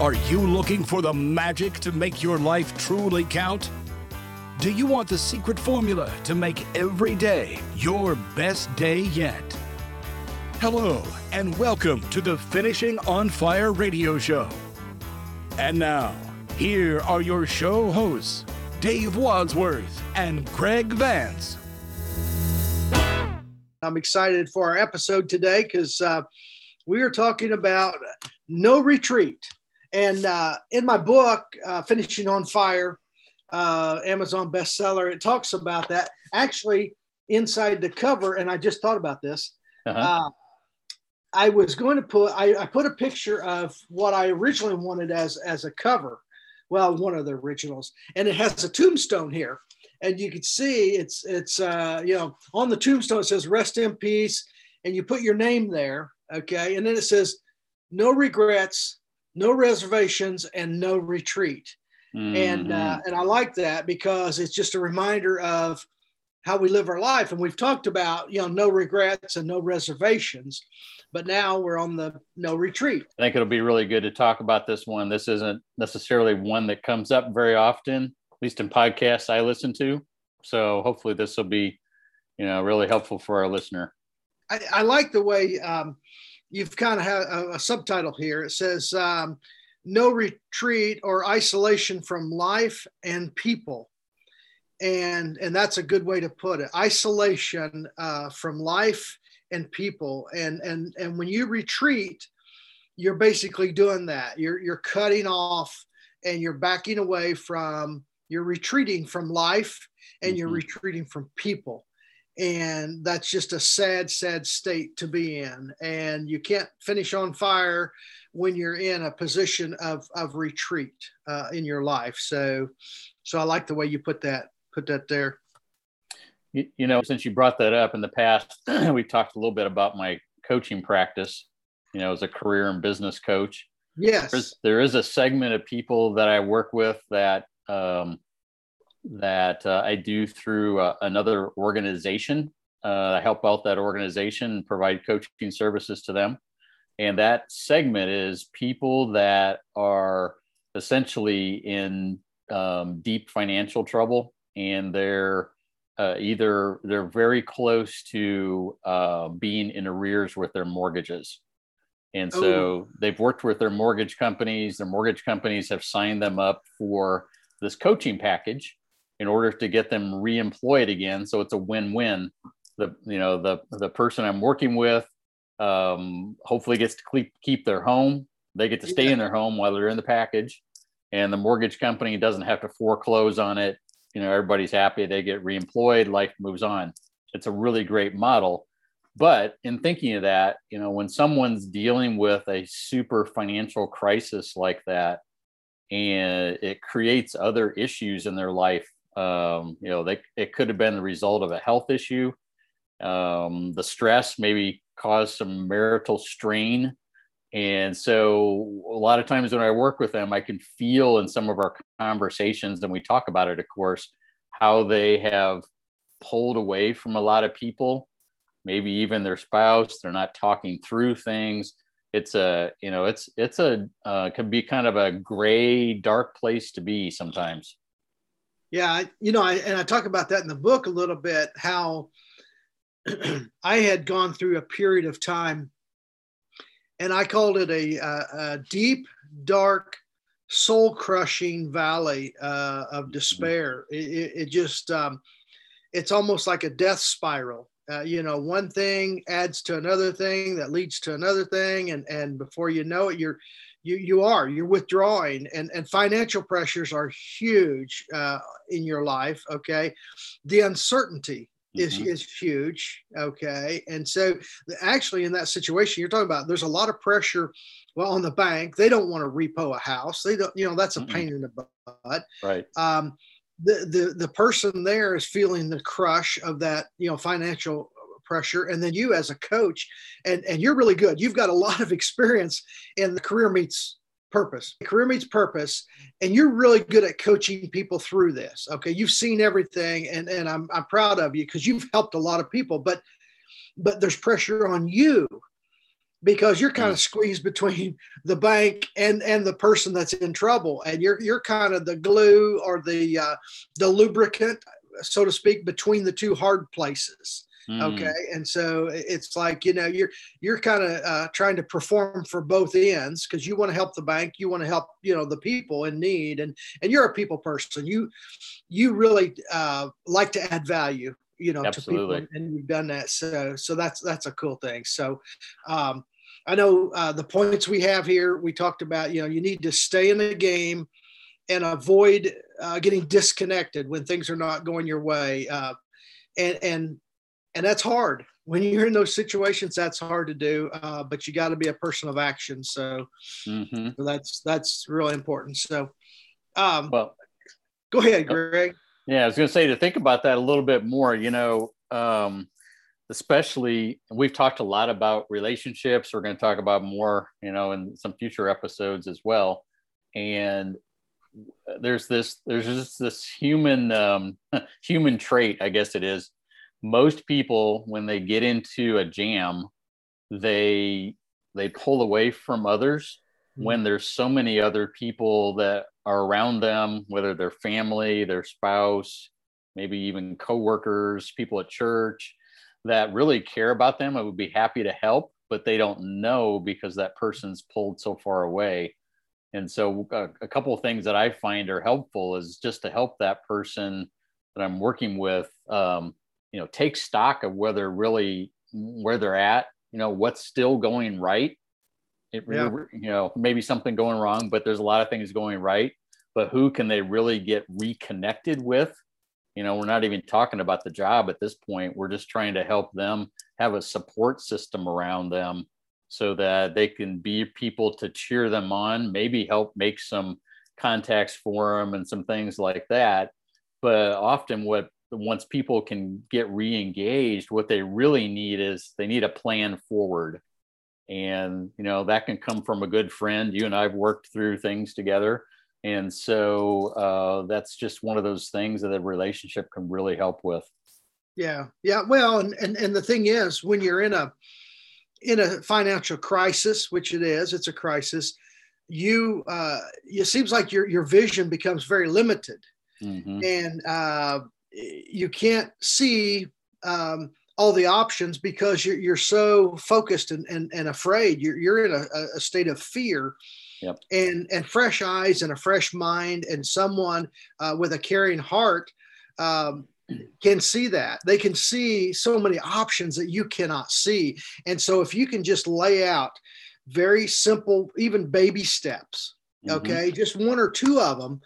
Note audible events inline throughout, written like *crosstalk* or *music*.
Are you looking for the magic to make your life truly count? Do you want the secret formula to make every day your best day yet? Hello, and welcome to the Finishing on Fire radio show. And now, here are your show hosts, Dave Wadsworth and Greg Vance. I'm excited for our episode today because uh, we are talking about no retreat. And uh, in my book, uh, Finishing on Fire, uh, Amazon bestseller, it talks about that. Actually, inside the cover, and I just thought about this. Uh-huh. Uh, I was going to put I, I, put a picture of what I originally wanted as as a cover. Well, one of the originals, and it has a tombstone here, and you can see it's it's uh, you know on the tombstone it says "Rest in peace," and you put your name there, okay, and then it says "No regrets, no reservations, and no retreat." Mm-hmm. And uh, and I like that because it's just a reminder of how we live our life, and we've talked about you know no regrets and no reservations but now we're on the no retreat. I think it'll be really good to talk about this one. This isn't necessarily one that comes up very often, at least in podcasts I listen to. So hopefully this will be, you know, really helpful for our listener. I, I like the way um, you've kind of had a, a, subtitle here. It says um, no retreat or isolation from life and people. And, and that's a good way to put it. Isolation uh, from life and people and and and when you retreat you're basically doing that you're you're cutting off and you're backing away from you're retreating from life and mm-hmm. you're retreating from people and that's just a sad sad state to be in and you can't finish on fire when you're in a position of of retreat uh, in your life so so i like the way you put that put that there you, you know, since you brought that up in the past, *clears throat* we talked a little bit about my coaching practice, you know, as a career and business coach. Yes. There's, there is a segment of people that I work with that, um, that uh, I do through uh, another organization. Uh, I help out that organization and provide coaching services to them. And that segment is people that are essentially in um, deep financial trouble and they're uh, either they're very close to uh, being in arrears with their mortgages. And so Ooh. they've worked with their mortgage companies. Their mortgage companies have signed them up for this coaching package in order to get them reemployed again. So it's a win-win. The you know the the person I'm working with um, hopefully gets to keep keep their home. They get to stay in their home while they're in the package, and the mortgage company doesn't have to foreclose on it. You know everybody's happy. They get reemployed. Life moves on. It's a really great model. But in thinking of that you know when someone's dealing with a super financial crisis like that and it creates other issues in their life um, you know they, it could have been the result of a health issue um, the stress maybe caused some marital strain and so a lot of times when I work with them, I can feel in some of our conversations, and we talk about it, of course, how they have pulled away from a lot of people, maybe even their spouse. They're not talking through things. It's a, you know, it's it's a uh, can be kind of a gray, dark place to be sometimes. Yeah, you know, I, and I talk about that in the book a little bit. How *clears throat* I had gone through a period of time and I called it a, a, a deep, dark, soul crushing valley uh, of despair. It, it just, um, it's almost like a death spiral. Uh, you know, one thing adds to another thing that leads to another thing, and and before you know it, you're you you are you're withdrawing, and and financial pressures are huge uh, in your life. Okay, the uncertainty is, mm-hmm. is huge. Okay. And so actually in that situation you're talking about, there's a lot of pressure well on the bank. They don't want to repo a house. They don't, you know, that's a mm-hmm. pain in the butt. Right. Um, the, the, the person there is feeling the crush of that, you know, financial pressure. And then you as a coach and, and you're really good. You've got a lot of experience in the career meets purpose. Career meets purpose, and you're really good at coaching people through this. Okay, you've seen everything, and and I'm I'm proud of you because you've helped a lot of people. But but there's pressure on you because you're kind of squeezed between *laughs* the bank and and the person that's in trouble and you're you're kind of the glue or the uh, the lubricant so to speak between the two hard places mm. okay and so it's like you know you're you're kind of uh, trying to perform for both ends because you want to help the bank you want to help you know the people in need and and you're a people person you you really uh, like to add value you know Absolutely. to people and you've done that so so that's that's a cool thing so um I know uh, the points we have here. We talked about, you know, you need to stay in the game and avoid uh, getting disconnected when things are not going your way. Uh, and and and that's hard when you're in those situations. That's hard to do, uh, but you got to be a person of action. So, mm-hmm. so, that's that's really important. So, um, well, go ahead, Greg. Yeah, I was going to say to think about that a little bit more. You know, um, especially we've talked a lot about relationships we're going to talk about more you know in some future episodes as well and there's this there's just this human um, *laughs* human trait i guess it is most people when they get into a jam they they pull away from others mm-hmm. when there's so many other people that are around them whether they're family their spouse maybe even coworkers people at church that really care about them and would be happy to help, but they don't know because that person's pulled so far away. And so, a, a couple of things that I find are helpful is just to help that person that I'm working with, um, you know, take stock of where they're really where they're at, you know, what's still going right. It, yeah. You know, maybe something going wrong, but there's a lot of things going right. But who can they really get reconnected with you know we're not even talking about the job at this point we're just trying to help them have a support system around them so that they can be people to cheer them on maybe help make some contacts for them and some things like that but often what once people can get re-engaged what they really need is they need a plan forward. And you know that can come from a good friend. You and i've worked through things together. And so uh, that's just one of those things that a relationship can really help with. Yeah. Yeah. Well and, and and the thing is when you're in a in a financial crisis which it is it's a crisis you uh it seems like your your vision becomes very limited. Mm-hmm. and uh you can't see um all the options because you're, you're so focused and, and, and afraid you're, you're in a, a state of fear Yep. And and fresh eyes and a fresh mind and someone uh, with a caring heart um, can see that. They can see so many options that you cannot see. And so if you can just lay out very simple, even baby steps, mm-hmm. okay, just one or two of them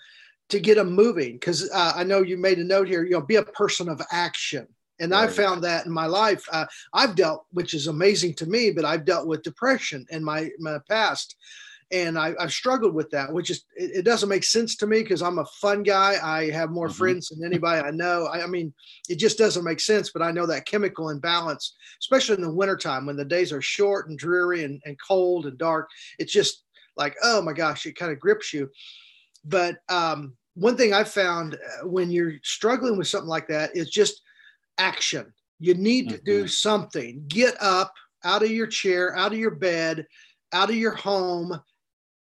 to get them moving. Because uh, I know you made a note here. You know, be a person of action. And right. I found that in my life. Uh, I've dealt, which is amazing to me, but I've dealt with depression in my, my past and I, have struggled with that, which is it, it doesn't make sense to me because I'm a fun guy. I have more mm-hmm. friends than anybody I know. I, I, mean, it just doesn't make sense. But I know that chemical imbalance, especially in the wintertime when the days are short and dreary and, and cold and dark, it's just like, oh my gosh, it kind of grips you. But um, one thing I found uh, when you're struggling with something like that is just action. You need to mm-hmm. do something. Get up out of your chair, out of your bed, out of your home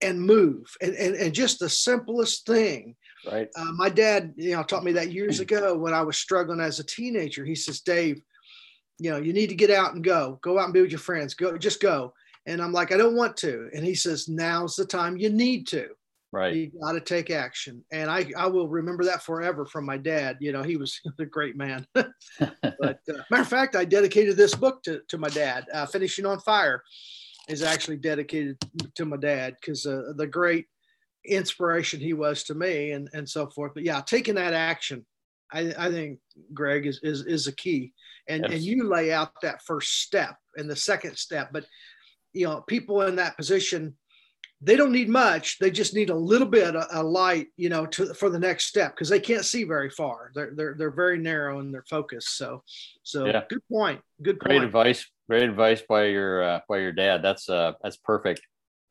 and move. And, and, and just the simplest thing. Right. Uh, my dad you know taught me that years *clears throat* ago when i was struggling as a teenager. He says dave you know you need to get out and go. Go out and be with your friends. Go just go. And i'm like i don't want to. And he says now's the time you need to right. you got to take action. And i i will remember that forever from my dad. You know he was *laughs* a great man. *laughs* But uh, matter of fact i dedicated this book to, to my dad. Uh, finishing on fire is actually dedicated to my dad because uh, the great inspiration he was to me and, and so forth. But yeah, taking that action, I, I think Greg is, is, is a key. And, yes. and you lay out that first step and the second step, but you know, people in that position, they don't need much. They just need a little bit of a light, you know, to, for the next step because they can't see very far. They're, they're, they're very narrow in their focus. So, so yeah. good point. Good point. Great advice great advice by your uh, by your dad. That's uh that's perfect.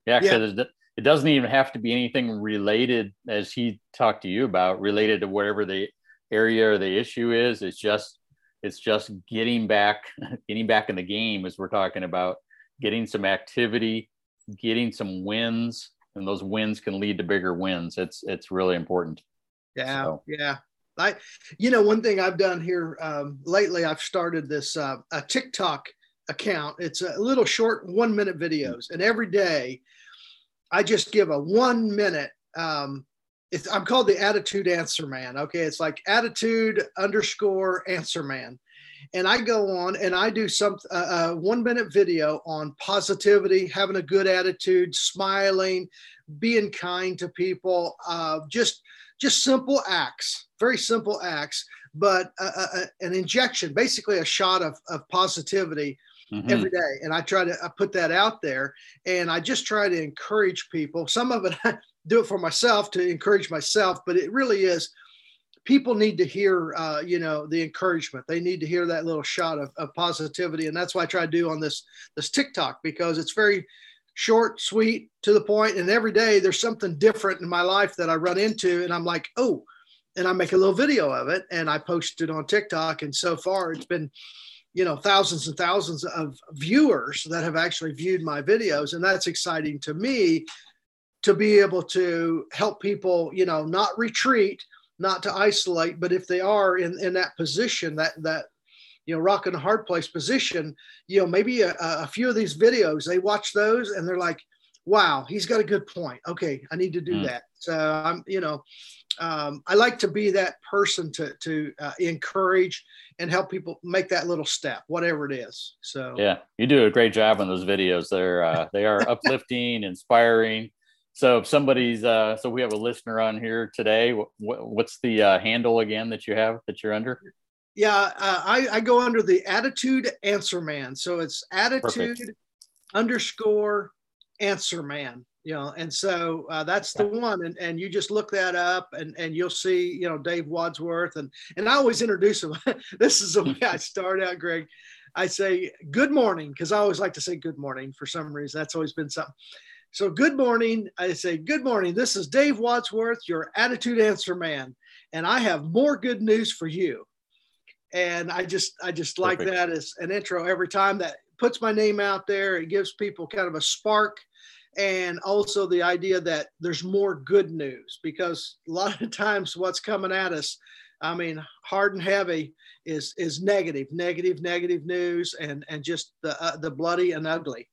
Yeah, yeah. it doesn't even have to be anything related as he talked to you about related to whatever the area or the issue is. It's just it's just getting back *laughs* getting back in the game as we're talking about getting some activity, getting some wins, and those wins can lead to bigger wins. It's it's really important. Yeah, so. yeah. I, you know, one thing I've done here um, lately, I've started this uh, a TikTok account. It's a little short one minute videos, and every day I just give a one minute. Um, it's, I'm called the Attitude Answer Man. Okay, it's like attitude underscore Answer Man, and I go on and I do some uh, uh, one minute video on positivity, having a good attitude, smiling, being kind to people, uh, just just simple acts, very simple acts, but uh, uh, an injection, basically a shot of, of positivity mm-hmm. every day. And I try to I put that out there and I just try to encourage people. Some of it *laughs* I do it for myself to encourage myself, but it really is people need to hear uh, you know the encouragement. They need to hear that little shot of, of positivity and that's what i try to do on this this tiktok because it's very short sweet to the point and every day there's something different in my life that i run into and i'm like oh and i make a little video of it and i post it on tiktok and so far it's been you know thousands and thousands of viewers that have actually viewed my videos and that's exciting to me to be able to help people you know not retreat not to isolate but if they are in in that position that that you know rock in a hard place position you know maybe a, a few of these videos they watch those and they're like wow he's got a good point okay i need to do mm. that so i'm you know um, I like to be that person to to uh, encourage and help people make that little step, whatever it is. So yeah, you do a great job on those videos. They're uh, they are uplifting, inspiring. So if somebody's uh, so we have a listener on here today. What, what's the uh, handle again that you have that you're under? Yeah, uh, I, I go under the Attitude Answer Man. So it's Attitude Perfect. underscore Answer Man you know and so uh, that's the one and, and you just look that up and, and you'll see you know dave wadsworth and and i always introduce him *laughs* this is the way i *laughs* start out greg i say good morning because i always like to say good morning for some reason that's always been something so good morning. I say good morning. This is dave wadsworth your attitude answer man and i have more good news for you. And i just i just like Perfect. that as an intro every time that puts my name out there. It gives people kind of a spark and also the idea that there's more good news because a lot of *laughs* times what's coming at us i mean hard and heavy is is negative negative negative news and and just the uh, the bloody and ugly.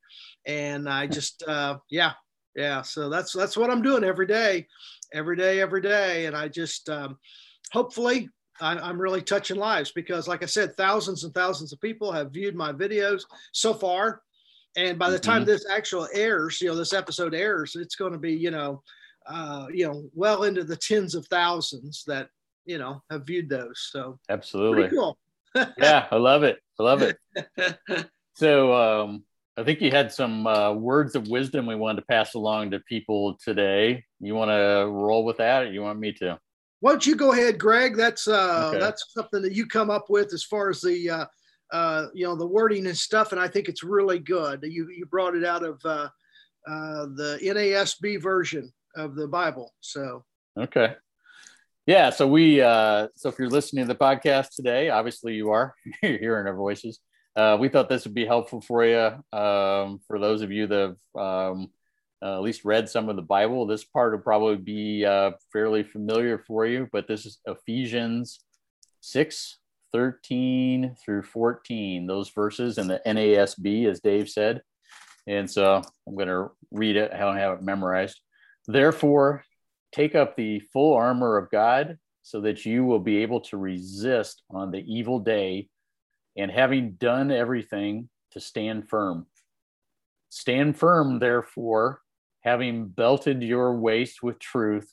And i *laughs* just uh yeah yeah. So that's that's what i'm doing every day every day every day. And i just um hopefully I, am really touching lives because like i said thousands and thousands of people have viewed my videos so far. And by the time mm-hmm. this actual airs, you know, this episode airs, it's going to be, you know, uh, you know, well into the tens of thousands that, you know, have viewed those. So absolutely cool. *laughs* yeah, I love it. I love it. *laughs* so um, I think you had some uh, words of wisdom we wanted to pass along to people today. You want to roll with that, or you want me to? Why don't you go ahead, Greg? That's uh, okay. that's something that you come up with as far as the uh, uh, you know the wording and stuff, and I think it's really good. You you brought it out of uh, uh, the NASB version of the Bible. So okay, yeah. So we uh, so if you're listening to the podcast today, obviously you are *laughs* you're hearing our voices. Uh, we thought this would be helpful for you. Um, for those of you that have um, uh, at least read some of the Bible, this part will probably be uh, fairly familiar for you. But this is Ephesians six 13 through 14, those verses in the NASB, as Dave said. And so I'm going to read it. I don't have it memorized. Therefore, take up the full armor of God so that you will be able to resist on the evil day and having done everything to stand firm. Stand firm, therefore, having belted your waist with truth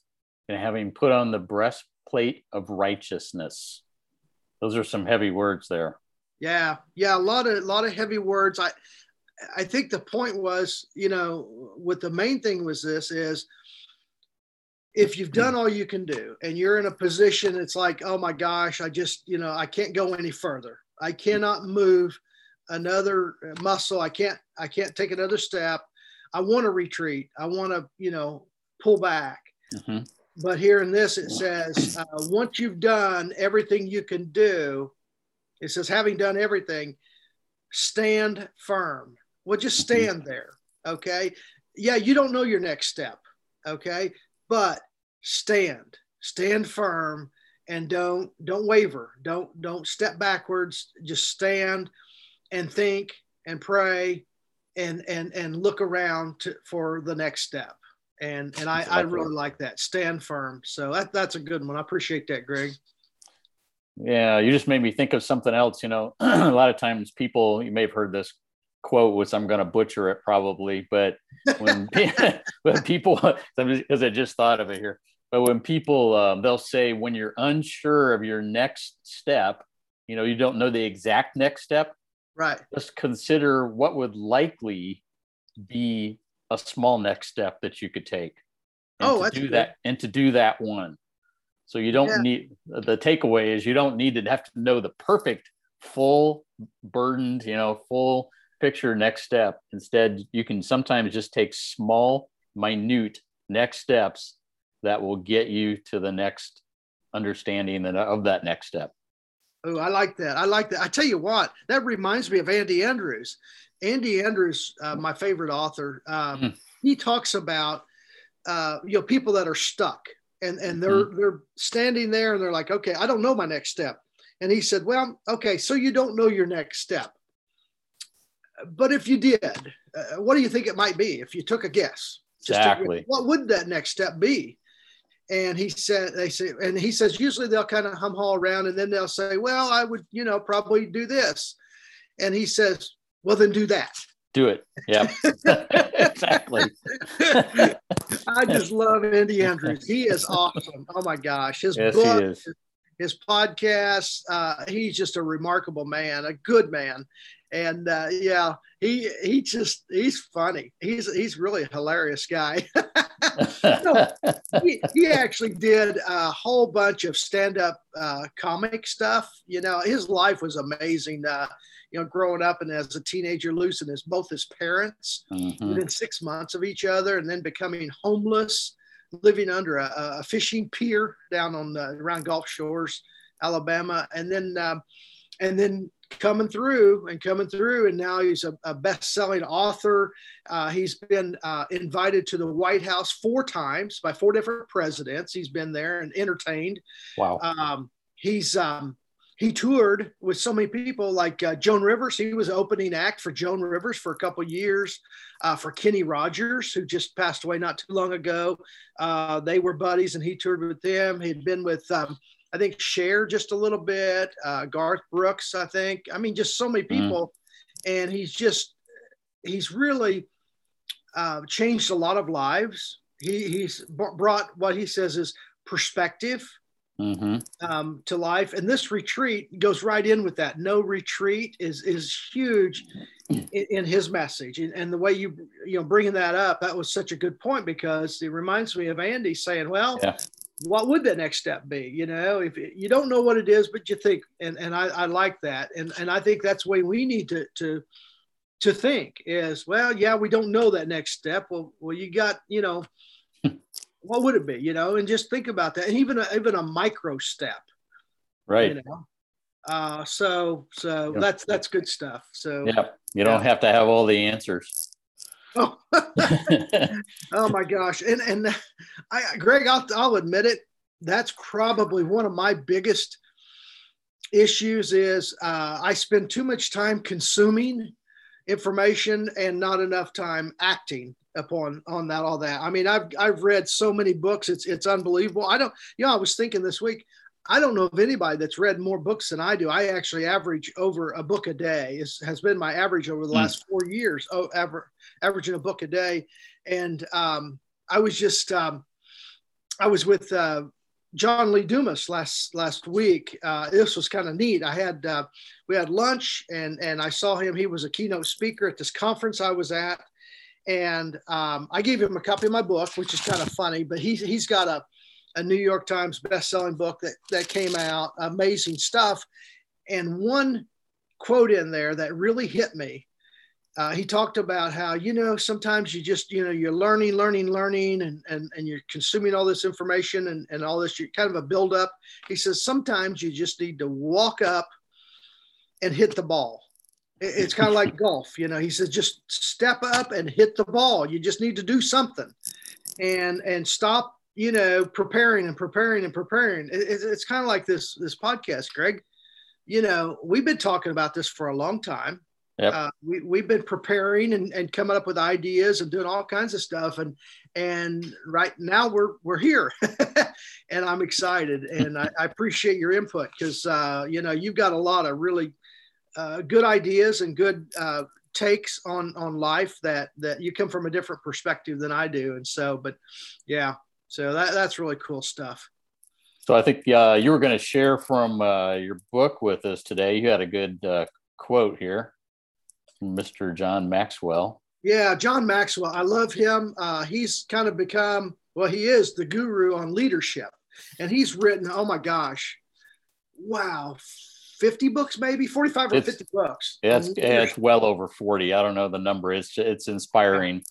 and having put on the breastplate of righteousness those are some heavy words there. Yeah, yeah, a lot of a lot of heavy words. I I think the point was, you know, what the main thing was this is if you've done all you can do and you're in a position it's like, oh my gosh, I just, you know, I can't go any further. I cannot move another muscle. I can't I can't take another step. I want to retreat. I want to, you know, pull back. Mm-hmm. But here in this, it says, uh, once you've done everything you can do, it says, having done everything, stand firm. Well, just Mm-hmm. stand there. Okay. Yeah, you don't know your next step. Okay. But stand, stand firm and don't don't waver. Don't don't step backwards. Just stand and think and pray and and and look around to, for the next step. And and I, I really like that. Stand firm. So that, that's a good one. I appreciate that, Greg. Yeah, you just made me think of something else. You know, *clears throat* a lot of times people, you may have heard this quote, which I'm going to butcher it probably, but when, *laughs* *laughs* when people, because I just thought of it here, but when people, um, they'll say, when you're unsure of your next step, you know, you don't know the exact next step, Right. just consider what would likely be a small next step that you could take. And Oh, to that's do good. that and to do that one. So you don't Yeah. need the takeaway is you don't need to have to know the perfect full burdened, you know, full picture next step. Instead, you can sometimes just take small, minute next steps that will get you to the next understanding of that next step. Oh, I like that. I like that. I tell you what, that reminds me of Andy Andrews. Andy Andrews, uh, my favorite author, um, Mm. he talks about uh, you know people that are stuck and and they're they're standing there and they're like, okay, I don't know my next step. And he said, well, okay, so you don't know your next step, but if you did, uh, what do you think it might be if you took a guess? Exactly. what would that next step be? And he said, they say, and he says, usually they'll kind of hum haul around and then they'll say, well, I would, you know, probably do this. And he says, well, then do that. Do it. Yeah. *laughs* exactly. I just love Andy Andrews. He is awesome. Oh my gosh. His Yes, book, is. his podcast, uh, he's just a remarkable man, a good man. And uh, yeah, he he just he's funny. He's he's really a hilarious guy. *laughs* he, he actually did a whole bunch of stand-up uh, comic stuff. You know, his life was amazing. Uh, you know, growing up and as a teenager, losing his both his parents Mhm. within six months of each other, and then becoming homeless, living under a, a fishing pier down on the, around Gulf Shores, Alabama, and then um, and then coming through and coming through, and now he's a, a best-selling author. Uh, he's been uh, invited to the White House four times by four different presidents. He's been there and entertained. Wow. Um, he's um, he toured with so many people like uh, Joan Rivers. He was opening act for Joan Rivers for a couple years. Uh, for Kenny Rogers, who just passed away not too long ago, uh, they were buddies, and he toured with them. He'd been with, um, I think, Cher just a little bit, uh, Garth Brooks, I think. I mean, just so many people, and he's just he's really uh, changed a lot of lives. He, he's br- brought what he says is perspective hmm um, to life. And this retreat goes right in with that. No retreat is is huge *clears throat* in, in his message, and, and the way you you know bringing that up. That was such a good point because it reminds me of Andy saying, "Well, Yeah. What would the next step be? You know, if you don't know what it is, but you think." And and I, I like that, and and I think that's the way we need to to to think is well yeah we don't know that next step well well you got you know *laughs* what would it be you know and just think about that and even a, even a micro step Right. you know uh so so Yeah. that's that's good stuff so Yeah. You don't have to have all the answers. Oh, *laughs* oh my gosh. And and i greg I'll, I'll admit it. That's probably one of my biggest issues is uh, i spend too much time consuming information and not enough time acting upon on that all that. I mean i've i've read so many books. It's it's unbelievable. I don't you know i was thinking this week i don't know of anybody that's read more books than i do i actually average over a book a day is, has been my average over the Hmm. last four years oh ever averaging a book a day and um, i was just um, i was with uh, John Lee Dumas last last week. Uh, this was kind of neat. I had uh, we had lunch and and I saw him. He was a keynote speaker at this conference I was at, and um, I gave him a copy of my book, which is kind of funny. But he's he's got a a New York Times best-selling book that that came out, amazing stuff. And one quote in there that really hit me. Uh, he talked about how you know sometimes you just you know you're learning learning learning and and, and you're consuming all this information and, and all this you're kind of a build up he says sometimes you just need to walk up and hit the ball It's kind of like *laughs* golf, you know. He says just step up and hit the ball. You just need to do something, and and stop, you know, preparing and preparing and preparing. It, it's kind of like this this podcast, Greg. You know, we've been talking about this for a long time. Yep. Uh, we, we've been preparing and, and coming up with ideas and doing all kinds of stuff. And, and right now we're, we're here *laughs* and I'm excited and I, I appreciate your input because, uh, you know, you've got a lot of really uh, good ideas and good uh, takes on, on life that, that you come from a different perspective than I do. And so, but yeah, so that, that's really cool stuff. So I think uh, you were going to share from uh, your book with us today. You had a good uh, quote here. Mr. John Maxwell. Yeah, John Maxwell. I love him. Uh, he's kind of become, well, he is the guru on leadership. And he's written, oh my gosh, wow, 50 books, maybe 45 or it's, 50 books. Yeah, it's, yeah, it's well over 40. I don't know the number. It's, it's inspiring.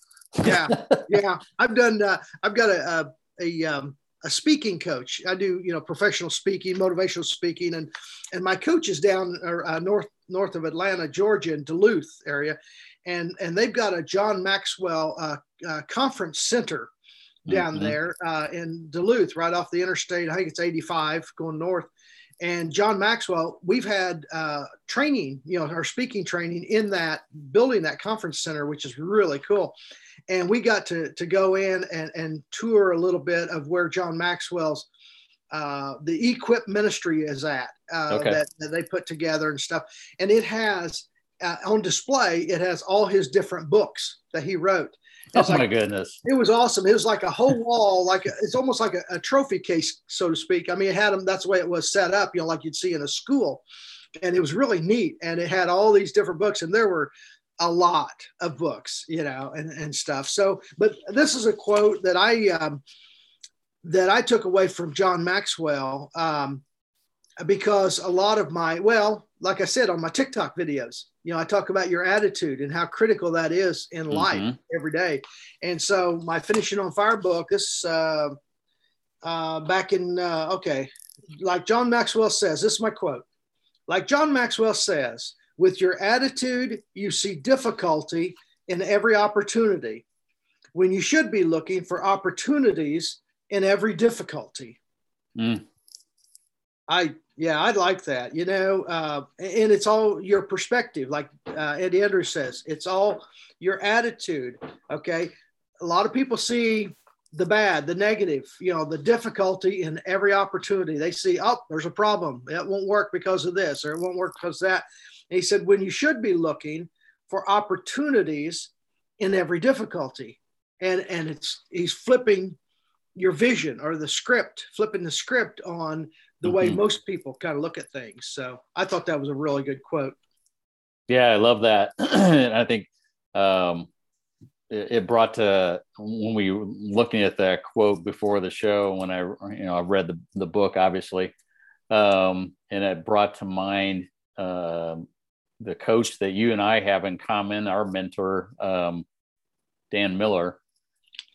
Yeah. yeah. *laughs* I've done, uh, I've got a, a, a um, a speaking coach. I do, you know, professional speaking, motivational speaking, and and my coach is down uh, north north of Atlanta, Georgia, in Duluth area, and and they've got a John Maxwell uh, uh, conference center down mm-hmm. there uh, in Duluth, right off the interstate. I think it's 85 going north. And John Maxwell, we've had uh, training, you know, our speaking training in that building, that conference center, which is really cool and we got to to go in and, and tour a little bit of where John Maxwell's uh, the equip ministry is at uh, okay. that, that, they put together and stuff. And it has uh, on display it has all his different books that he wrote. Oh my goodness. it was awesome. It was like a whole wall like a, it's almost like a, a, trophy case so to speak. I mean it had them that's the way it was set up you know like you'd see in a school. And it was really neat and it had all these different books and there were a lot of books, you know, and, and stuff. So, but this is a quote that I um, that I took away from John Maxwell um, because a lot of my well, like I said on my TikTok videos, you know, I talk about your attitude and how critical that is in mm-hmm. life every day. And so, my finishing on fire book, this uh, uh, back in uh, okay, like John Maxwell says, this is my quote. Like John Maxwell says, with your attitude, you see difficulty in every opportunity when you should be looking for opportunities in every difficulty. Mm. I, yeah, I like that, you know, uh, and it's all your perspective. Like uh, Eddie Andrews says, it's all your attitude. Okay. A lot of people see the bad, the negative, you know, the difficulty in every opportunity. They see, oh, there's a problem. It won't work because of this, or it won't work because that. And he said, when you should be looking for opportunities in every difficulty. And, and it's he's flipping your vision or the script, flipping the script on the mm-hmm. way most people kind of look at things. So I thought that was a really good quote. Yeah, I love that. *clears throat* and I think um, it, it, brought to when we were looking at that quote before the show, when I, you know, I read the, the book, obviously, um, and it brought to mind um, the coach that you and I have in common, our mentor, um, Dan Miller,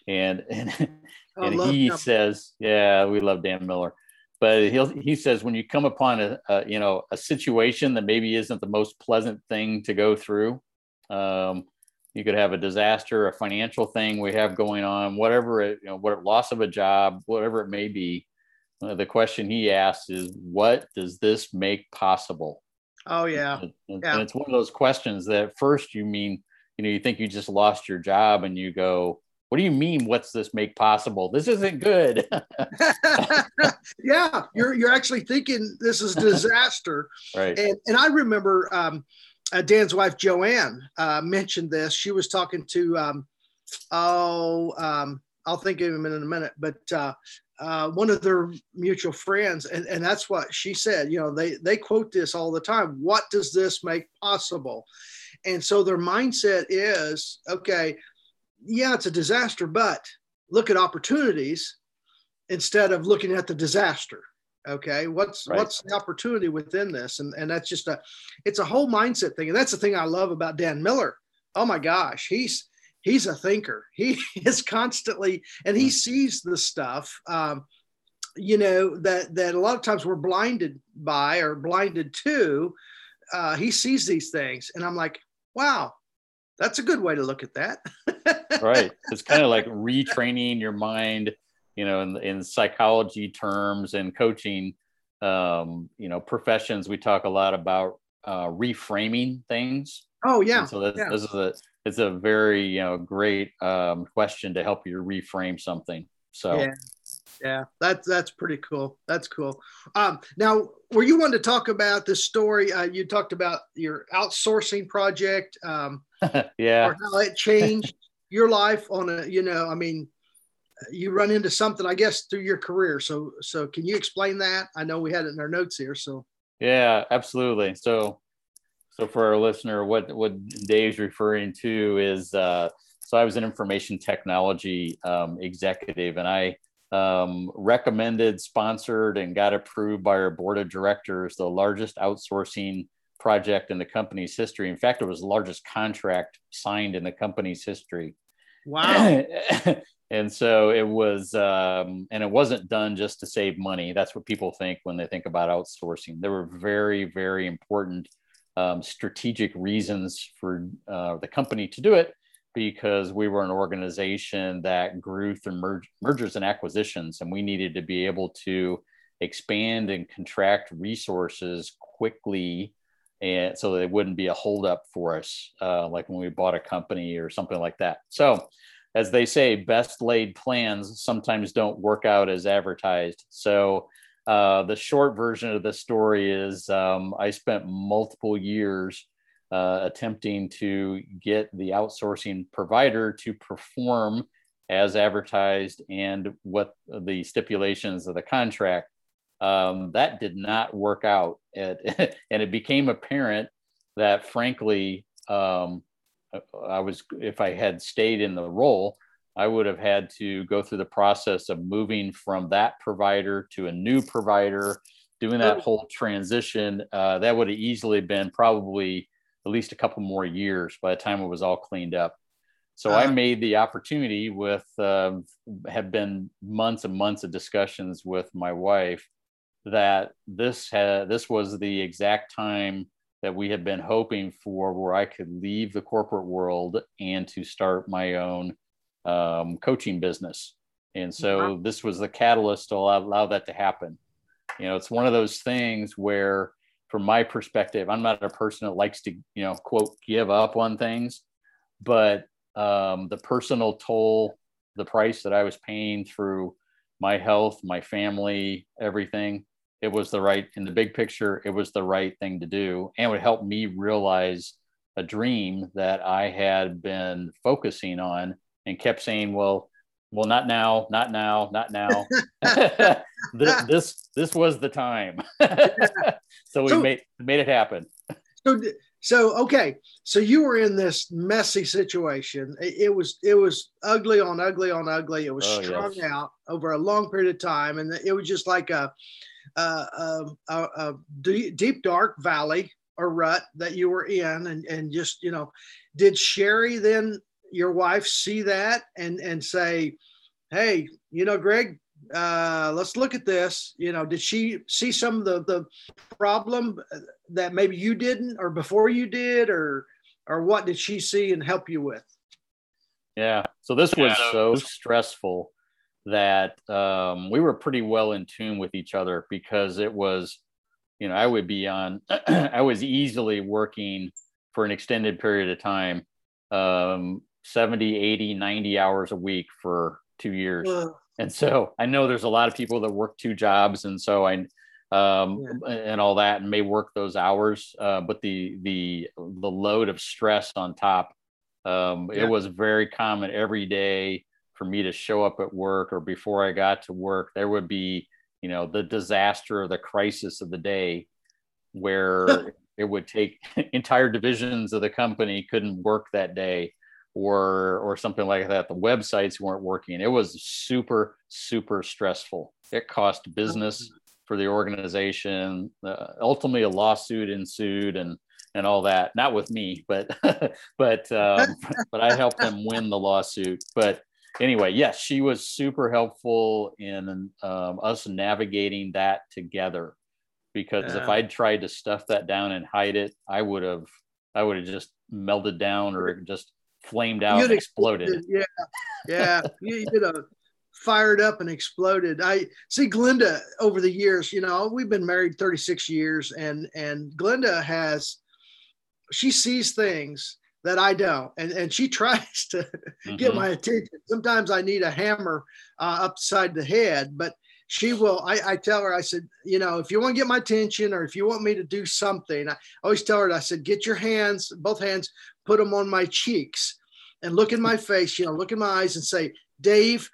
and *laughs* and, and he him. says, yeah, we love Dan Miller, but he he says when you come upon a, a, you know a situation that maybe isn't the most pleasant thing to go through, um, you could have a disaster, a financial thing we have going on, whatever it, you know, what loss of a job, whatever it may be. Uh, the question he asks is, what does this make possible? Oh yeah. And, yeah. and it's one of those questions that first you mean, you know, you think you just lost your job and you go, what do you mean what's this make possible? This isn't good. *laughs* yeah, you're you're actually thinking this is disaster. *laughs* right. And and I remember um, uh, Dan's wife Joanne uh, mentioned this. She was talking to um, oh um, I'll think of him in a minute, but uh, uh, one of their mutual friends, and, and that's what she said. You know, they they quote this all the time. What does this make possible? And so their mindset is, okay, yeah, it's a disaster, but look at opportunities instead of looking at the disaster. Okay, what's right. what's the opportunity within this? And and that's just a, it's a whole mindset thing, and that's the thing I love about Dan Miller. Oh my gosh, he's he's a thinker. *laughs* He is constantly, and he sees the stuff, um, you know, that that a lot of times we're blinded by or blinded to, uh, he sees these things, and I'm like, wow, that's a good way to look at that. *laughs* right. It's kind of like retraining your mind, you know, in, in psychology terms and coaching, um, you know, professions. We talk a lot about uh, reframing things. Oh yeah. And so this, yeah. this is a it's a very you know great um, question to help you reframe something. So yeah, yeah, that's that's pretty cool. That's cool. Um, now, were you wanting to talk about this story? Uh, you talked about your outsourcing project. Um, *laughs* yeah, or how it changed *laughs* your life on a. You know, I mean, you run into something, I guess, through your career. So, so can you explain that? I know we had it in our notes here. So. Yeah, absolutely. So, so for our listener, what what Dave's referring to is uh, so I was an information technology um, executive, and I um, recommended, sponsored, and got approved by our board of directors the largest outsourcing project in the company's history. In fact, it was the largest contract signed in the company's history. Wow. *laughs* and so it was, um, and it wasn't done just to save money. That's what people think when they think about outsourcing. There were very, very important um, strategic reasons for uh, the company to do it because we were an organization that grew through mer- mergers and acquisitions, and we needed to be able to expand and contract resources quickly and so that it wouldn't be a holdup for us, uh, like when we bought a company or something like that. So, as they say, best laid plans sometimes don't work out as advertised. So, uh, the short version of the story is um, I spent multiple years uh, attempting to get the outsourcing provider to perform as advertised and what the stipulations of the contract. Um, that did not work out. *laughs* And it became apparent that, frankly, um, I was, if I had stayed in the role, I would have had to go through the process of moving from that provider to a new provider, doing that whole transition. Uh, that would have easily been probably at least a couple more years by the time it was all cleaned up. So uh, I made the opportunity with uh, have been months and months of discussions with my wife that this had this was the exact time that we had been hoping for where I could leave the corporate world and to start my own um, coaching business. And so wow. this was the catalyst to allow, allow that to happen. You know, it's one of those things where from my perspective, I'm not a person that likes to, you know, quote, give up on things, but um, the personal toll, the price that I was paying through my health, my family, everything, it was the right, in the big picture, it was the right thing to do. And would help me realize a dream that I had been focusing on and kept saying, well, well, not now, not now, not now. *laughs* *laughs* this, this, this was the time. *laughs* so we so, made made it happen. So so okay, so you were in this messy situation. It, it was it was ugly on ugly on ugly. It was oh, strung yes. out over a long period of time, and it was just like a a, a, a, a deep dark valley or rut that you were in, and and just you know, did Sherry then your wife see that and and say, hey, you know, Greg, uh, let's look at this. You know, did she see some of the the problem that maybe you didn't, or before you did, or or what did she see and help you with? Yeah. So this was yeah. so stressful that um, we were pretty well in tune with each other because it was, you know, I would be on, *clears throat* I was easily working for an extended period of time, um, 70, 80, 90 hours a week for two years. And so I know there's a lot of people that work two jobs. And so I, um, yeah. and all that and may work those hours. Uh, but the, the, the load of stress on top, um, yeah. it was very common every day for me to show up at work or before I got to work, there would be, you know, the disaster or the crisis of the day where *laughs* it would take *laughs* entire divisions of the company couldn't work that day or or something like that the websites weren't working. It was super super stressful. It cost business for the organization. Uh, ultimately a lawsuit ensued and and all that. Not with me but *laughs* but um, *laughs* but i helped them win the lawsuit. But anyway yes she was super helpful in um, us navigating that together. Because Yeah. if I'd tried to stuff that down and hide it, I would have I would have just melted down or just flamed out You'd and exploded. Yeah, yeah. you, you'd have fired up and exploded. I see Glenda over the years. You know, we've been married 36 years, and and Glenda has she sees things that I don't, and and she *laughs* tries to get Mhm. my attention. Sometimes I need a hammer uh, upside the head, but she will. I, I tell her, I said, you know, if you want to get my attention or if you want me to do something, I always tell her, I said, get your hands, both hands, put them on my cheeks and look in my face, you know, look in my eyes and say, Dave,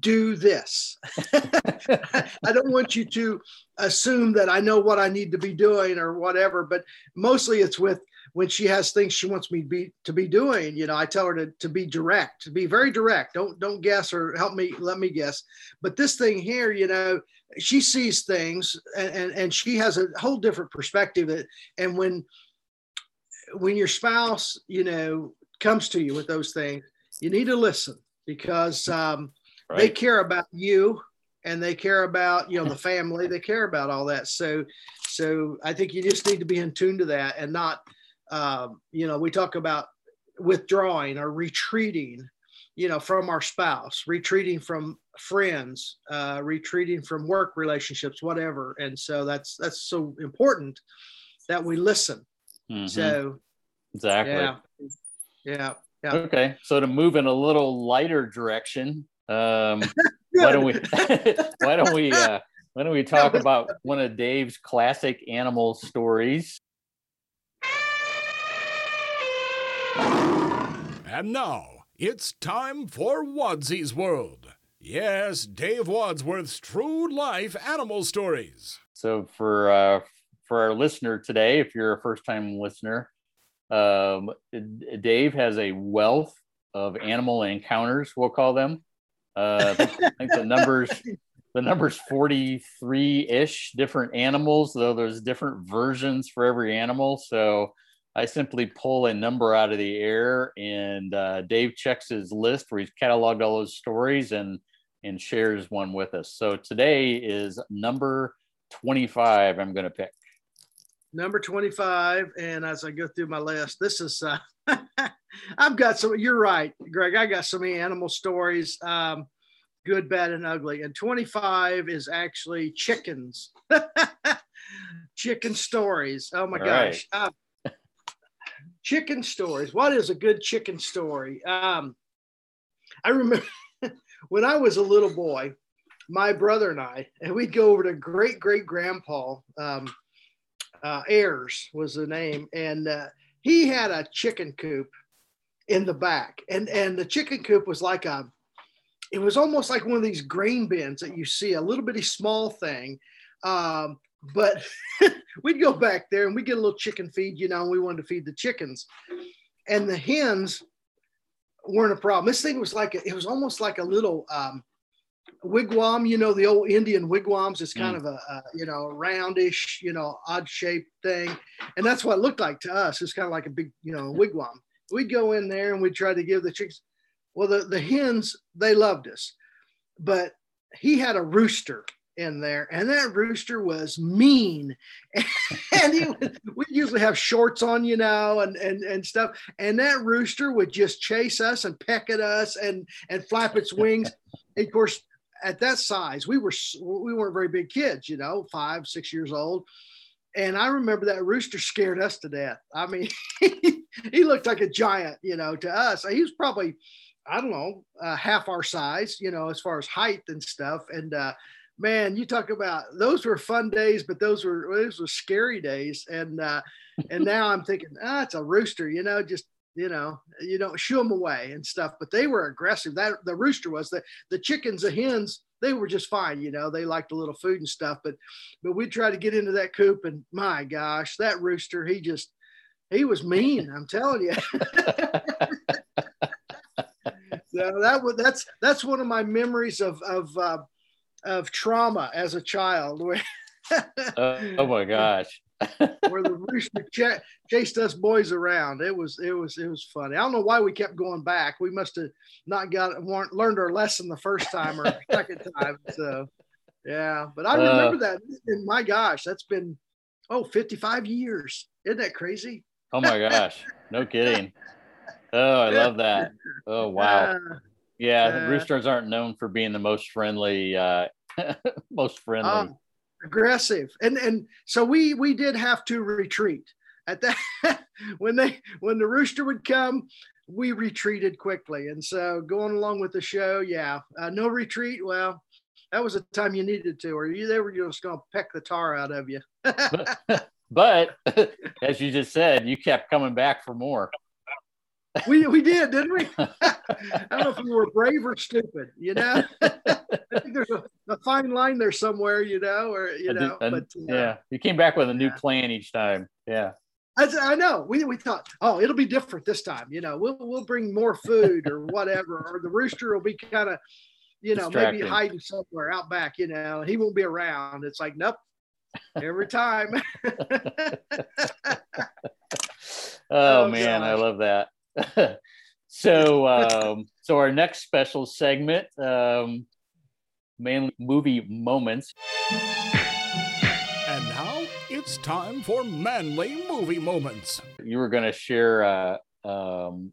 do this. *laughs* I don't want you to assume that I know what I need to be doing or whatever, but mostly it's with when she has things she wants me to be to be doing. You know, I tell her to, to be direct, to be very direct. Don't don't guess or help me, let me guess. But this thing here, you know, she sees things and, and, and she has a whole different perspective. And when when your spouse, you know, comes to you with those things, you need to listen because um, they care about you and they care about you know the family. They care about all that. So so i think you just need to be in tune to that and not um, you know we talk about withdrawing or retreating you know from our spouse retreating from friends uh, retreating from work relationships whatever. And so that's that's so important that we listen Mhm. so exactly. yeah yeah yeah Okay. So to move in a little lighter direction, um, *laughs* why don't we *laughs* why don't we uh, why don't we talk about one of Dave's classic animal stories? And now, it's time for Wadsy's World. Yes, Dave Wadsworth's true life animal stories. So for uh, for our listener today, if you're a first time listener, um, Dave has a wealth of animal encounters. We'll call them. Uh, I think the numbers *laughs* the numbers 43 ish different animals, though there's different versions for every animal. So I simply pull a number out of the air, and uh, Dave checks his list where he's cataloged all those stories and and shares one with us. So today is number 25. I'm going to pick. Number 25 and as i go through my list this is uh *laughs* i've got some you're right greg i got so many animal stories um good bad and ugly and 25 is actually chickens. *laughs* Chicken stories oh my All gosh Uh, chicken stories what is a good chicken story? Um i remember *laughs* when i was a little boy my brother and i and we'd go over to great great grandpa um uh, Ayers was the name, and uh, he had a chicken coop in the back, and and the chicken coop was like a, it was almost like one of these grain bins that you see, a little bitty small thing, um, but *laughs* we'd go back there and we get a little chicken feed, you know, and we wanted to feed the chickens, and the hens weren't a problem. This thing was like a, it was almost like a little um, wigwam, you know, the old Indian wigwams. It's kind mm. of a, a you know roundish, you know, odd shaped thing, and that's what it looked like to us. It's kind of like a big, you know, wigwam. We'd go in there and we'd try to give the chicks, Well, the the hens they loved us, but he had a rooster in there, and that rooster was mean. *laughs* and he would, we usually have shorts on, you know, and and and stuff. And that rooster would just chase us and peck at us and and flap its *laughs* wings. of course, at that size, we were we weren't very big kids, you know, five six years old. And I remember that rooster scared us to death. I mean, *laughs* he looked like a giant, you know, to us. He was probably, I don't know, uh, half our size, you know, as far as height and stuff. And uh, man, you talk about those were fun days, but those were those were scary days. And uh, and now I'm thinking, ah, it's a rooster, you know, just you know, you don't shoo them away and stuff. But they were aggressive. That the rooster was the the chickens, the hens, they were just fine, you know. They liked a little food and stuff. But but we tried to get into that coop, and my gosh, that rooster, he just he was mean. I'm telling you. *laughs* so that was that's that's one of my memories of of uh, of trauma as a child, *laughs* oh, oh my gosh. Where the rooster ch- chased us boys around. It was it was it was funny. I don't know why we kept going back. We must have not got weren't learned our lesson the first time or second *laughs* time. So yeah, but I remember that. And my gosh, that's been Oh, 55 years. Isn't that crazy? Oh my gosh. No *laughs* kidding. Oh, I love that. Oh wow. Uh, yeah, uh, roosters aren't known for being the most friendly uh *laughs* most friendly. Aggressive. And and so we we did have to retreat. At that *laughs* when they when the rooster would come, we retreated quickly. And so going along with the show, yeah, uh, no retreat. Well, that was the time you needed to, or you they were just going to peck the tar out of you. *laughs* but, *laughs* but as you just said, you kept coming back for more. We we did, didn't we? *laughs* I don't know if we were brave or stupid. You know, *laughs* I think there's a, a, fine line there somewhere. You know, or you know, but uh, yeah, you came back with a new yeah. plan each time. Yeah. I, I know. We, we thought, oh, it'll be different this time. You know, we'll we'll bring more food or whatever, or the rooster will be kind of, you know, maybe hiding somewhere out back. You know, he won't be around. It's like, nope, every time. *laughs* oh, oh, man, gosh. I love that. *laughs* so, um, so our next special segment, um, mainly movie moments. And now it's time for manly movie moments. You were going to share uh, um,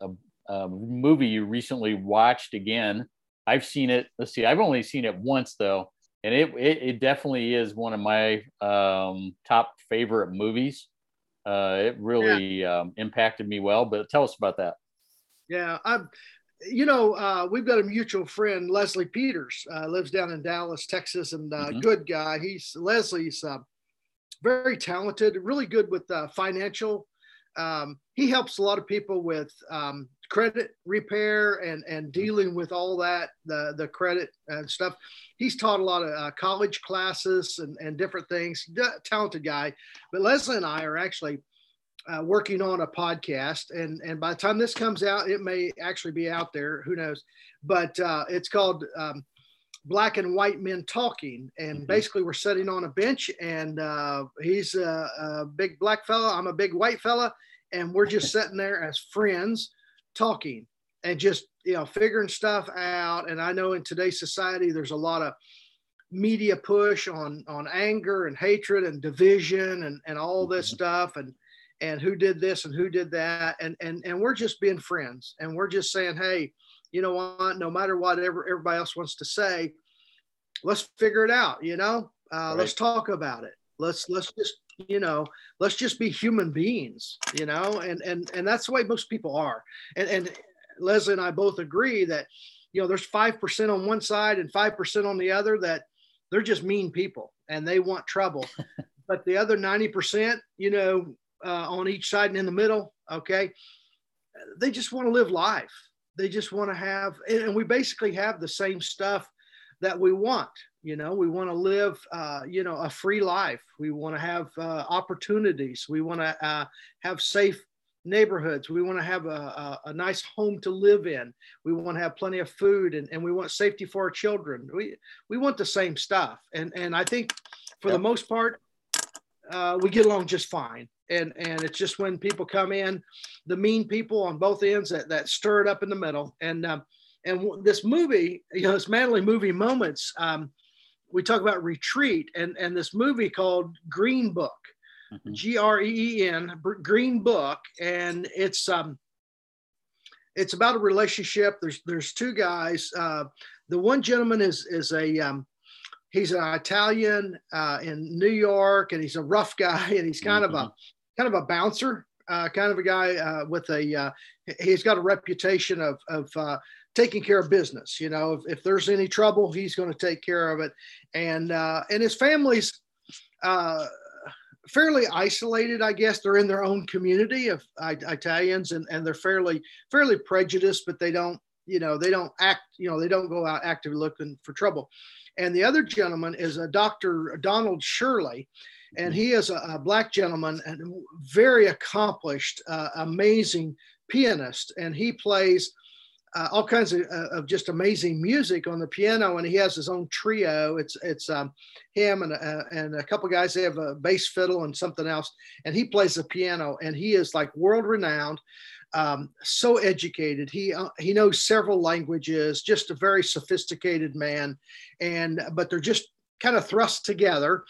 a, a, movie you recently watched again. I've seen it. Let's see. I've only seen it once though, and it it, it definitely is one of my um, top favorite movies. Uh, it really yeah. um, impacted me well. But tell us about that. Yeah, I'm you know, uh, we've got a mutual friend, Leslie Peters, uh, lives down in Dallas, Texas, and uh, mm-hmm. good guy. He's Leslie's uh, very talented, really good with uh, financial. Um, he helps a lot of people with um, credit repair and and dealing with all that the the credit and stuff. He's taught a lot of uh, college classes and and different things. talented guy, but Leslie and I are actually. Uh, working on a podcast and and by the time this comes out it may actually be out there who knows but uh, it's called um, black and white men talking and mm-hmm. basically we're sitting on a bench and uh, he's a, a, big black fella i'm a big white fella and we're just *laughs* sitting there as friends talking and just you know figuring stuff out and i know in today's society there's a lot of media push on on anger and hatred and division and and all this mm-hmm. stuff and and who did this and who did that and and and we're just being friends and we're just saying hey you know what, no matter what everybody else wants to say, let's figure it out, you know, uh, right. let's talk about it. Let's, let's just, you know, let's just be human beings, you know, and, and, and that's the way most people are. And, and Leslie and I both agree that, you know, there's 5% on one side and 5% on the other that they're just mean people and they want trouble. *laughs* but the other 90%, you know, uh, on each side and in the middle, okay, they just want to live life they just want to have and we basically have the same stuff that we want you know we want to live uh, you know a free life we want to have uh, opportunities we want to uh, have safe neighborhoods we want to have a, a, a, nice home to live in we want to have plenty of food and, and we want safety for our children we we want the same stuff and and i think for yep. the most part uh, we get along just fine and and it's just when people come in, the mean people on both ends that that stir it up in the middle. And um, and this movie, you know, this manly movie moments. Um, we talk about retreat and and this movie called Green Book, mm-hmm. G R E E N, Green Book, and it's um it's about a relationship. There's there's two guys. Uh, the one gentleman is is a um, he's an Italian uh, in New York, and he's a rough guy, and he's kind mm-hmm. of a kind of a bouncer, uh, kind of a guy uh, with a, uh, he's got a reputation of, of uh, taking care of business. You know, if, if there's any trouble, he's going to take care of it. And, uh, and his family's uh, fairly isolated, I guess. They're in their own community of Italians and, and they're fairly, fairly prejudiced, but they don't, you know, they don't act, you know, they don't go out actively looking for trouble. And the other gentleman is a Dr. Donald Shirley and he is a, a black gentleman and very accomplished, uh, amazing pianist, and he plays uh, all kinds of, uh, of, just amazing music on the piano, and he has his own trio. It's it's um, him and uh, and a couple guys. They have a bass fiddle and something else, and he plays the piano, and he is like world renowned. Um, so educated. He uh, he knows several languages. Just a very sophisticated man, and but they're just kind of thrust together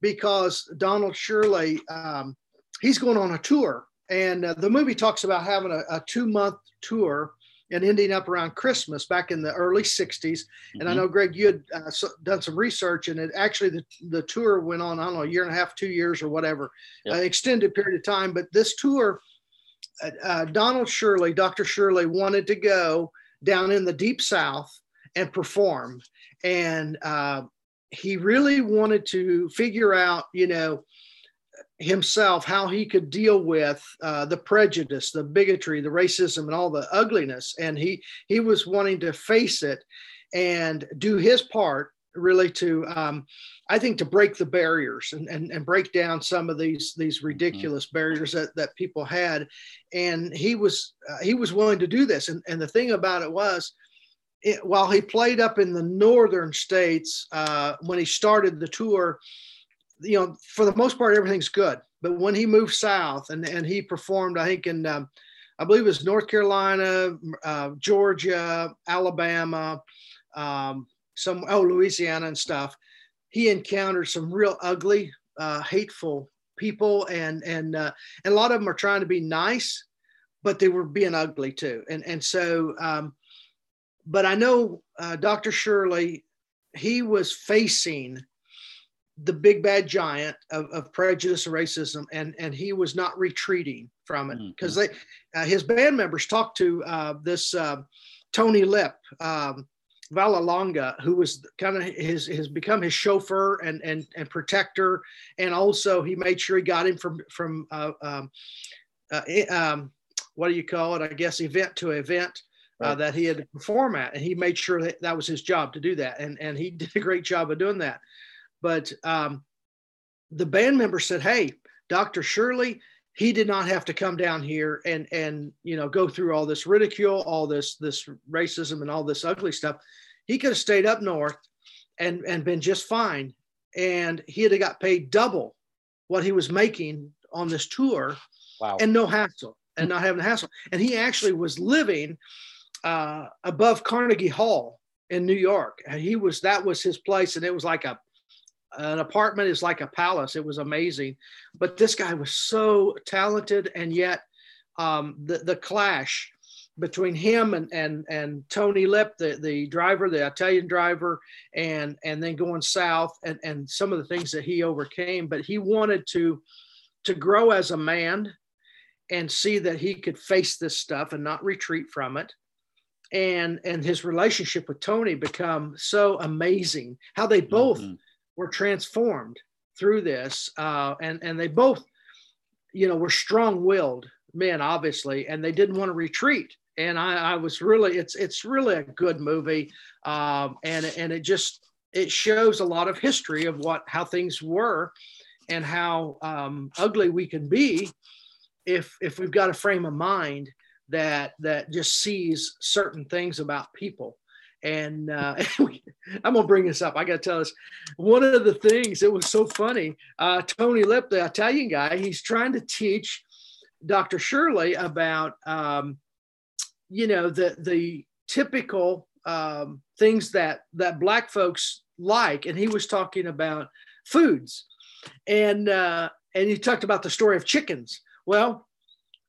because Donald Shirley, um, he's going on a tour. And uh, the movie talks about having a, a two month tour and ending up around Christmas back in the early 60s. Mm-hmm. And I mm-hmm. know, Greg, you had uh, so, done some research, and it actually the, the tour went on, I don't know, a year and a half, two years, or whatever, yep. uh, extended period of time. But this tour, uh, uh Donald Shirley, Dr. Shirley, wanted to go down in the deep South and perform. And uh, he really wanted to figure out, you know, himself how he could deal with uh, the prejudice, the bigotry, the racism, and all the ugliness. And he he was wanting to face it and do his part really to um, I think to break the barriers and, and, and break down some of these these mm-hmm. ridiculous mm-hmm. barriers that, that people had. And he was uh, he was willing to do this. And, and the thing about it was it, while he played up in the northern states uh, when he started the tour, you know, for the most part, everything's good. But when he moved south and, and he performed, I think in, um, I believe it was North Carolina, uh, Georgia, Alabama, um, some, oh, Louisiana and stuff, he encountered some real ugly, uh, hateful people. And, and, uh, and a lot of them are trying to be nice, but they were being ugly too. And, and so, um, but I know uh, Dr. Shirley, he was facing the big bad giant of, of prejudice and racism, and and he was not retreating from it because mm-hmm. they uh, his band members talked to uh, this uh, Tony Lip. Um, Vallelonga, who was kind of his has become his chauffeur and and and protector, and also he made sure he got him from from uh, um, uh, um, what do you call it? I guess event to event. Uh, that he had to perform at, and he made sure that that was his job to do that, and and he *laughs* did a great job of doing that. But um, the band member said, "Hey, Dr. Shirley, he did not have to come down here and and you know go through all this ridicule, all this this racism, and all this ugly stuff. He could have stayed up north and and been just fine, and he'd have got paid double what he was making on this tour, wow. and no hassle, and not having a hassle. And he actually was living uh, above Carnegie Hall in New York. And he was that was his place, and it was like a an apartment is like a palace. It was amazing. But this guy was so talented, and yet um, the the clash between him and and and Tony Lip, the the driver, the Italian driver, and and then going south, and and some of the things that he overcame. But he wanted to to grow as a man and see that he could face this stuff and not retreat from it and and his relationship with tony become so amazing how they both mm-hmm were transformed through this, uh, and and they both, you know, were strong-willed men, obviously, and they didn't want to retreat. And I, I was really, it's it's really a good movie, um, and and it just it shows a lot of history of what how things were, and how um, ugly we can be if if we've got a frame of mind that that just sees certain things about people and uh, *laughs* I'm gonna bring this up. I gotta tell us One of the things it was so funny. Uh, Tony Lip, the Italian guy, he's trying to teach Dr. Shirley about, um, you know, the the typical um, things that that Black folks like, and he was talking about foods, and uh, and he talked about the story of chickens. Well,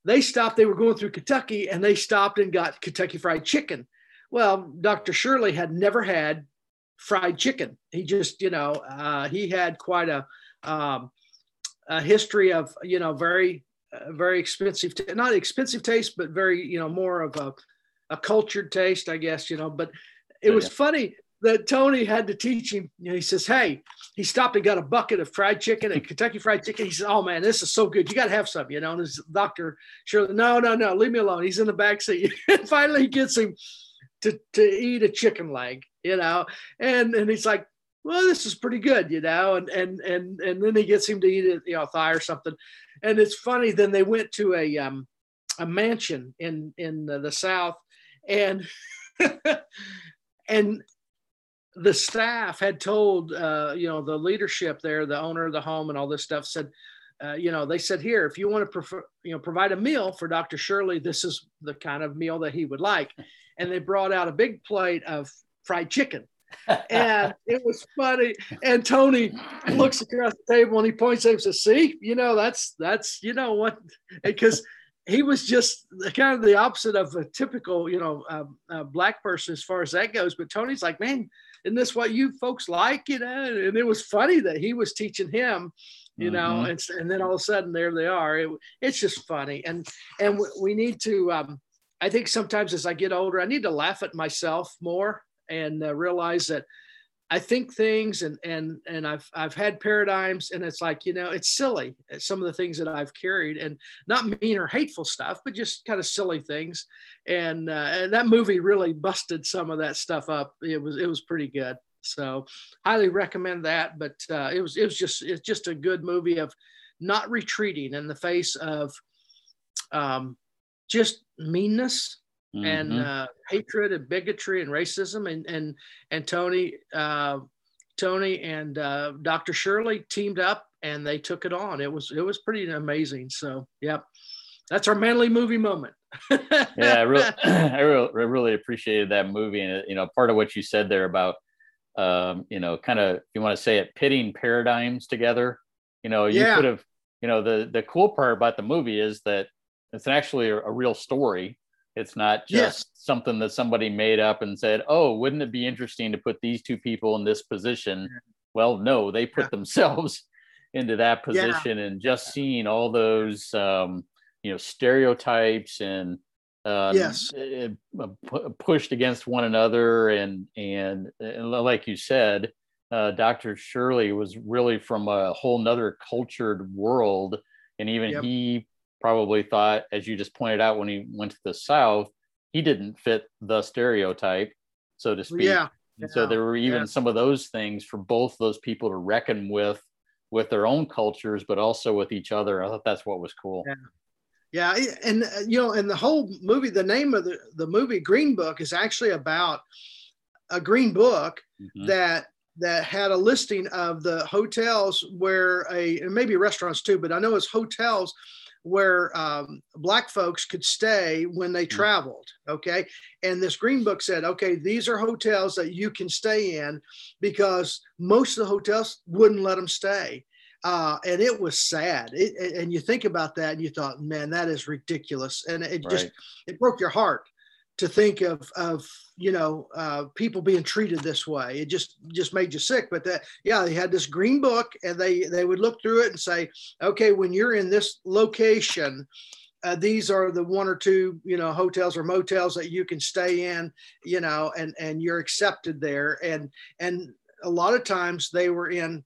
they stopped. They were going through Kentucky, and they stopped and got Kentucky Fried Chicken well, Dr. Shirley had never had fried chicken. He just, you know, uh, he had quite a, um, a history of, you know, very, uh, very expensive, t- not expensive taste, but very, you know, more of a, a cultured taste, I guess, you know. But it was yeah. funny that Tony had to teach him. You know, he says, "Hey," he stopped and got a bucket of fried chicken and Kentucky Fried Chicken. He said, "Oh man, this is so good. You got to have some." You know, and his doctor, Shirley, no, no, no, leave me alone. He's in the back seat. and *laughs* finally, he gets him to, to eat a chicken leg, you know, and and he's like, well, this is pretty good, you know, and and and and then he gets him to eat a you know thigh or something, and it's funny. Then they went to a um a mansion in in the, the south, and *laughs* and the staff had told uh, you know the leadership there, the owner of the home and all this stuff said. Uh, you know, they said here, if you want to prefer, you know, provide a meal for Dr. Shirley, this is the kind of meal that he would like and they brought out a big plate of fried chicken. and *laughs* it was funny. And Tony looks across the table and he points at him and says, "See, you know that's that's you know what," because he was just kind of the opposite of a typical you know uh, uh, black person as far as that goes. But Tony's like, "Man, isn't this what you folks like?" You know, and it was funny that he was teaching him. You know, mm-hmm. and, and then all of a sudden there they are. It, it's just funny, and and we need to. Um, I think sometimes as I get older, I need to laugh at myself more and uh, realize that I think things and and and I've I've had paradigms and it's like you know it's silly uh, some of the things that I've carried and not mean or hateful stuff but just kind of silly things. And uh, and that movie really busted some of that stuff up. It was it was pretty good. So highly recommend that but uh, it was it was just it's just a good movie of not retreating in the face of um, just meanness mm-hmm. and uh, hatred and bigotry and racism. And and and Tony, uh, Tony and uh, Dr. Shirley teamed up and they took it on. It was it was pretty amazing. So yep, that's our manly movie moment. *laughs* yeah, I really, *clears throat* I really, appreciated that movie, and you know, part of what you said there about, um, you know, kind of, you want to say it, pitting paradigms together. You know, you yeah. could have, you know, the the cool part about the movie is that it's actually a, a real story it's not just yes. something that somebody made up and said, "Oh, wouldn't it be interesting to put these two people in this position?" Well, no, they put yeah. themselves *laughs* into that position, yeah. and just seeing all those, um, you know, stereotypes and uh, yes, uh, pushed against one another, and, and and like you said, uh, Dr. Shirley was really from a whole nother cultured world, and even yep. he probably thought, as you just pointed out, when he went to the South, he didn't fit the stereotype, so to speak. Yeah. And so there were even yeah. some of those things for both those people to reckon with, with their own cultures, but also with each other. I thought that's what was cool. Yeah. Yeah, and uh, you know, and the whole movie, the name of the, the movie Green Book is actually about a green book mm-hmm. that that had a listing of the hotels where a and maybe restaurants too, but I know it's hotels where um, black folks could stay when they mm. traveled okay? And this green book said okay these are hotels that you can stay in because most of the hotels wouldn't let them stay. Uh, and it was sad. It, and you think about that and you thought man that is ridiculous. And it just right. it broke your heart to think of of you know uh, people being treated this way. It just just made you sick. But that yeah, they had this green book, and they they would look through it and say, okay, when you're in this location. Uh, these are the one or two you know hotels or motels that you can stay in you know and and you're accepted there and and a lot of times they were in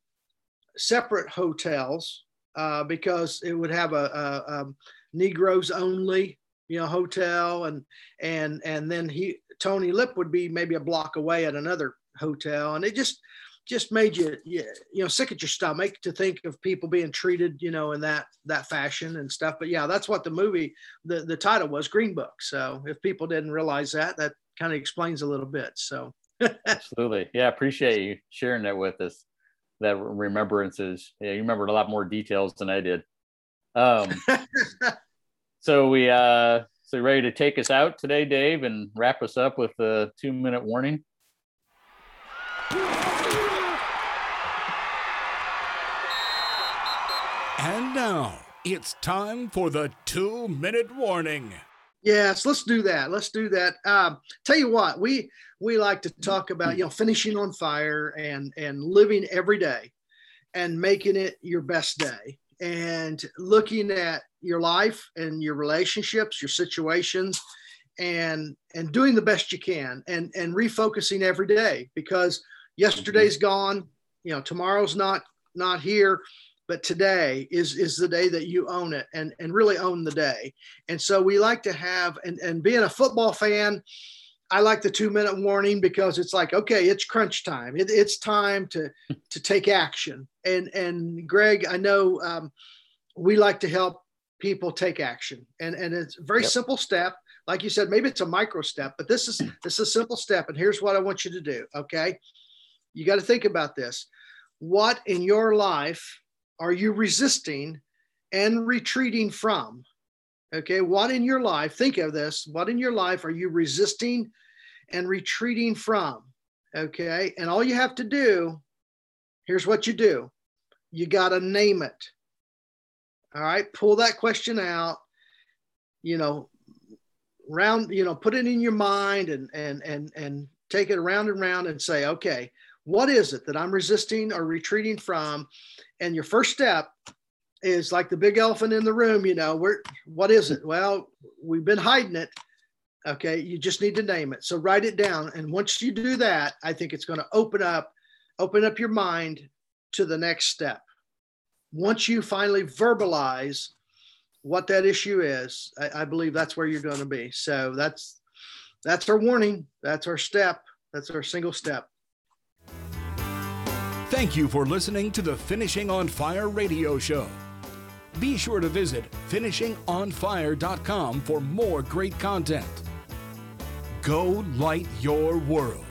separate hotels uh, because it would have a, a, a negroes only you know hotel and and and then he tony lip would be maybe a block away at another hotel and it just just made you you know sick at your stomach to think of people being treated you know in that that fashion and stuff. But yeah that's what the movie the the title was green book. So if people didn't realize that that kind of explains a little bit so. *laughs* Absolutely. Yeah appreciate you sharing that with us that remembrances. Yeah you remembered a lot more details than i did. Um *laughs* So we uh so ready to take us out today, Dave, and wrap us up with a two minute warning. And now it's time for the two minute warning. Yes, let's do that. Let's do that. Um, tell you what, we we like to talk about you know finishing on fire and and living every day and making it your best day and looking at your life and your relationships, your situations, and and doing the best you can and and refocusing every day because yesterday's gone, you know, tomorrow's not not here, but today is is the day that you own it and and really own the day. And so we like to have and and being a football fan, I like the two minute warning because it's like, okay, it's crunch time. It, it's time to *laughs* to take action. And and Greg, I know um, we like to help people take action, and and it's a very yep. simple step. Like you said, maybe it's a micro step, but this is *clears throat* this is a simple step. And here's what I want you to do. Okay, you got to think about this. What in your life are you resisting and retreating from? Okay, what in your life, think of this, what in your life are you resisting and retreating from? Okay. And all you have to do, here's what you do you got to name it. All right. Pull that question out, you know, round, you know, put it in your mind and, and, and, and take it around and round and say, okay, what is it that I'm resisting or retreating from? And your first step is like the big elephant in the room, you know, where, what is it? Well, we've been hiding it. Okay. You just need to name it. So write it down. And once you do that, I think it's going to open up, open up your mind to the next step. Once you finally verbalize what that issue is, I, I believe that's where you're going to be. So that's, that's our warning. That's our step. That's our single step. Thank you for listening to the Finishing on Fire radio show. Be sure to visit finishingonfire.com for more great content. Go light your world.